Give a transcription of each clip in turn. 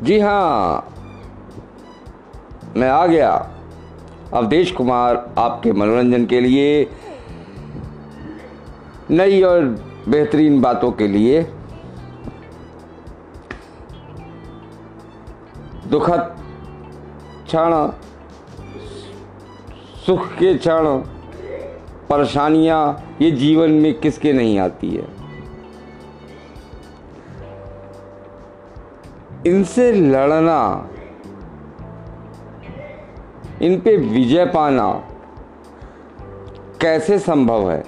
जी हाँ मैं आ गया। अवधेश कुमार आपके मनोरंजन के लिए, नई और बेहतरीन बातों के लिए दुखद क्षण, सुख के क्षण, परेशानियाँ, ये जीवन में किसके नहीं आती है? इनसे लड़ना, इन पे विजय पाना कैसे संभव है?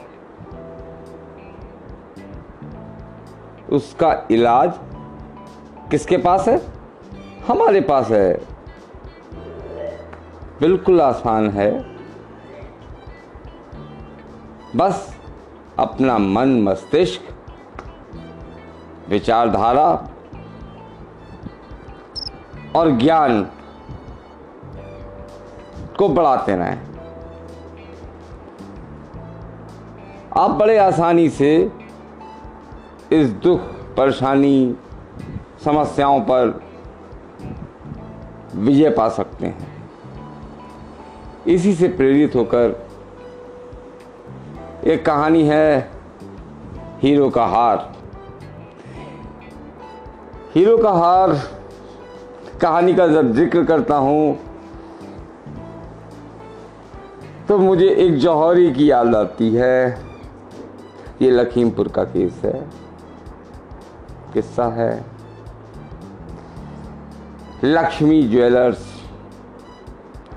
उसका इलाज किसके पास है? हमारे पास है। बिल्कुल आसान है। बस अपना मन मस्तिष्क, विचारधारा और ज्ञान को बढ़ाते रहें। आप बड़े आसानी से इस दुख, परेशानी, समस्याओं पर विजय पा सकते हैं। इसी से प्रेरित होकर एक कहानी है हीरो का हार। हीरो का हार कहानी का जब ज़िक्र करता हूँ तो मुझे एक जौहरी की याद आती है। ये लखीमपुर का केस है, किस्सा है। लक्ष्मी ज्वेलर्स,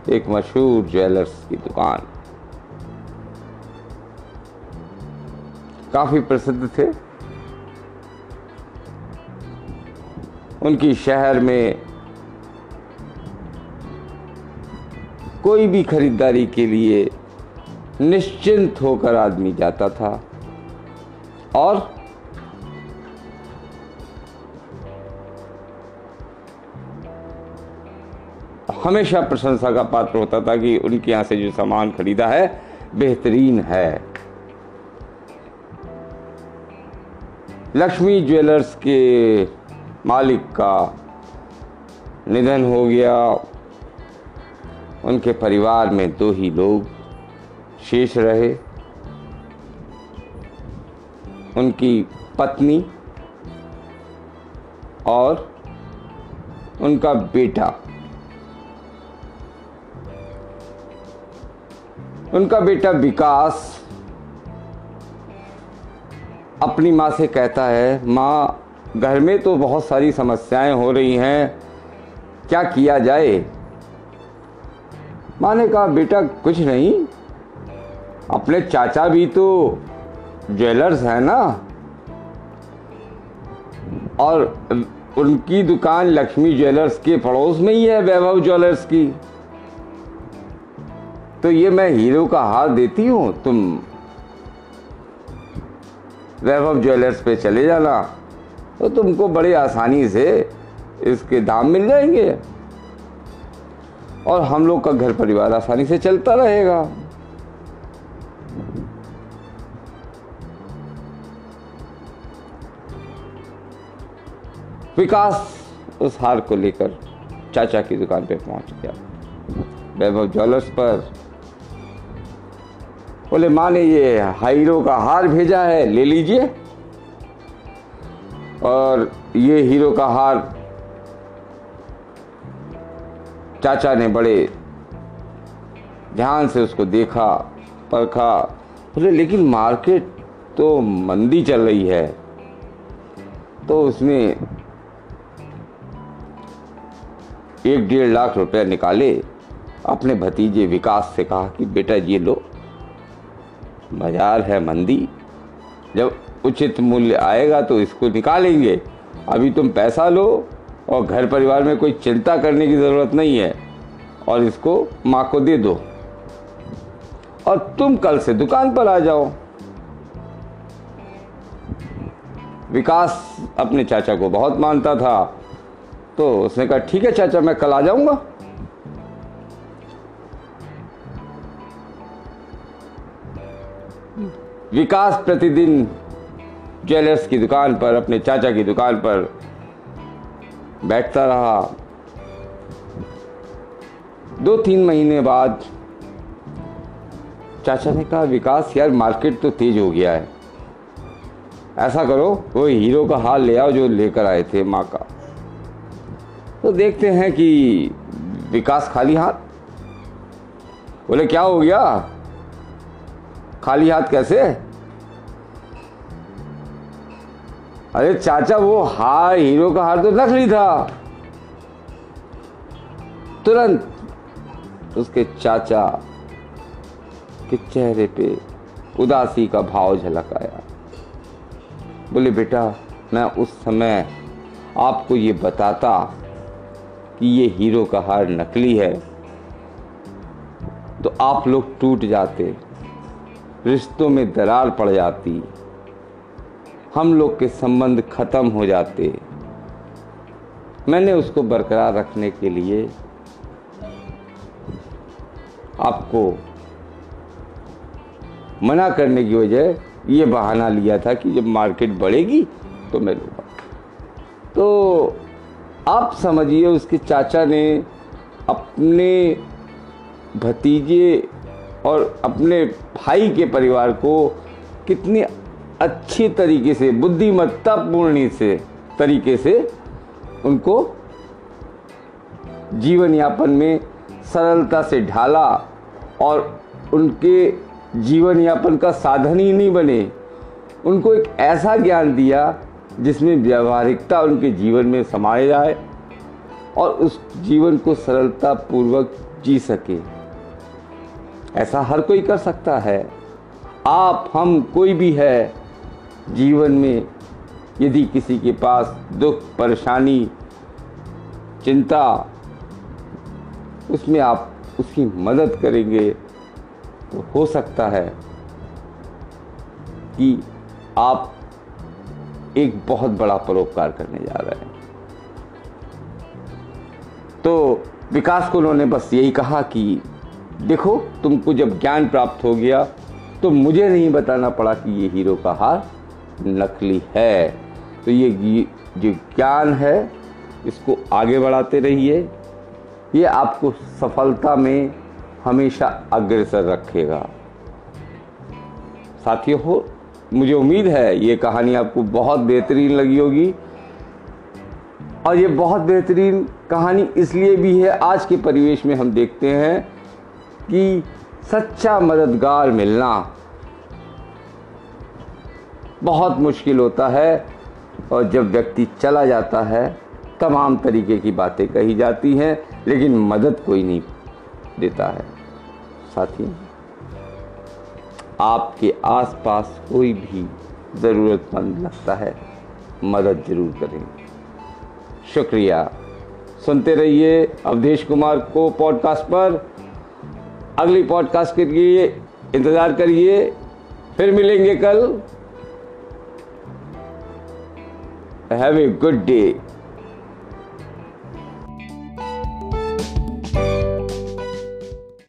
एक मशहूर ज्वेलर्स की दुकान। काफ़ी प्रसिद्ध थे। उनकी शहर में कोई भी खरीदारी के लिए निश्चिंत होकर आदमी जाता था। और हमेशा प्रशंसा का पात्र होता था कि उनके यहाँ से जो सामान खरीदा है, बेहतरीन है। लक्ष्मी ज्वेलर्स के मालिक का निधन हो गया। उनके परिवार में दो ही लोग शेष रहे। उनकी पत्नी और उनका बेटा। उनका बेटा विकास अपनी माँ से कहता है, माँ, घर में तो बहुत सारी समस्याएँ हो रही हैं, क्या किया जाए? माँ ने कहा, बेटा, कुछ नहीं। अपने चाचा भी तो ज्वेलर्स हैं ना। और उनकी दुकान लक्ष्मी ज्वेलर्स के पड़ोस में ही है, वैभव ज्वेलर्स की। तो ये मैं हीरो का हार देती हूँ, तुम वैभव ज्वेलर्स पे चले जाना। तो तुमको बड़ी आसानी से इसके दाम मिल जाएँगे। और हम लोग का घर परिवार आसानी से चलता रहेगा। विकास उस हार को लेकर चाचा की दुकान पे पहुँच गया। वैभव ज्वेलर्स पर बोले माँ ने ये हीरो का हार भेजा है, ले लीजिए। और ये हीरो का हार चाचा ने बड़े ध्यान से उसको देखा, परखा। बोले, लेकिन मार्केट तो मंदी चल रही है। तो उसने एक डेढ़ लाख रुपया निकाले, अपने भतीजे विकास से कहा कि, बेटा, ये लो, बाज़ार है मंदी। जब उचित मूल्य आएगा तो इसको निकालेंगे। अभी तुम पैसा लो और घर परिवार में कोई चिंता करने की ज़रूरत नहीं है और इसको माँ को दे दो। और तुम कल से दुकान पर आ जाओ। विकास अपने चाचा को बहुत मानता था। तो उसने कहा, ठीक है चाचा, मैं कल आ जाऊँगा। विकास प्रतिदिन ज्वेलर्स की दुकान पर, अपने चाचा की दुकान पर बैठता रहा। दो तीन महीने बाद चाचा ने कहा, विकास यार, मार्केट तो तेज हो गया है। ऐसा करो, वो हीरो का हाल ले आओ जो लेकर आए थे माँ का। तो देखते हैं कि विकास खाली हाथ? बोले, क्या हो गया? खाली हाथ कैसे? अरे चाचा, वो हार, हीरो का हार तो नकली था। तुरंत उसके चाचा के चेहरे पे उदासी का भाव झलक आया। बोले, बेटा, मैं उस समय आपको ये बताता कि ये हीरो का हार नकली है तो आप लोग टूट जाते, रिश्तों में दरार पड़ जाती हम लोग के संबंध खत्म हो जाते। मैंने उसको बरकरार रखने के लिए आपको मना करने की वजह ये बहाना लिया था कि जब मार्केट बढ़ेगी तो मैं लूँगा। तो आप समझिए, उसके चाचा ने अपने भतीजे और अपने भाई के परिवार को कितनी अच्छी तरीके से, बुद्धिमत्तापूर्ण से, तरीके से उनको जीवन यापन में सरलता से ढाला और उनके जीवन यापन का साधन ही नहीं बने। उनको एक ऐसा ज्ञान दिया जिसमें व्यवहारिकता उनके जीवन में समाये जाए और उस जीवन को सरलता पूर्वक जी सके। ऐसा हर कोई कर सकता है। आप, हम, कोई भी है जीवन में यदि किसी के पास दुख, परेशानी, चिंता, उसमें आप उसकी मदद करेंगे तो हो सकता है कि आप एक बहुत बड़ा परोपकार करने जा रहे हैं। तो विकास को उन्होंने बस यही कहा कि देखो, तुमको जब ज्ञान प्राप्त हो गया तो मुझे नहीं बताना पड़ा कि ये हीरो का हार। नकली है। तो ये जो ज्ञान है, इसको आगे बढ़ाते रहिए। ये आपको सफलता में हमेशा अग्रसर रखेगा। साथियों, हो, मुझे उम्मीद है ये कहानी आपको बहुत बेहतरीन लगी होगी। और ये बहुत बेहतरीन कहानी इसलिए भी है, आज के परिवेश में हम देखते हैं कि सच्चा मददगार मिलना बहुत मुश्किल होता है और जब व्यक्ति चला जाता है, तमाम तरीके की बातें कही जाती हैं, लेकिन मदद कोई नहीं देता है। साथी, आपके आसपास कोई भी ज़रूरतमंद लगता है, मदद ज़रूर करें। शुक्रिया। सुनते रहिए अवधेश कुमार को पॉडकास्ट पर। अगली पॉडकास्ट के लिए इंतज़ार करिए। फिर मिलेंगे कल। Have a good day.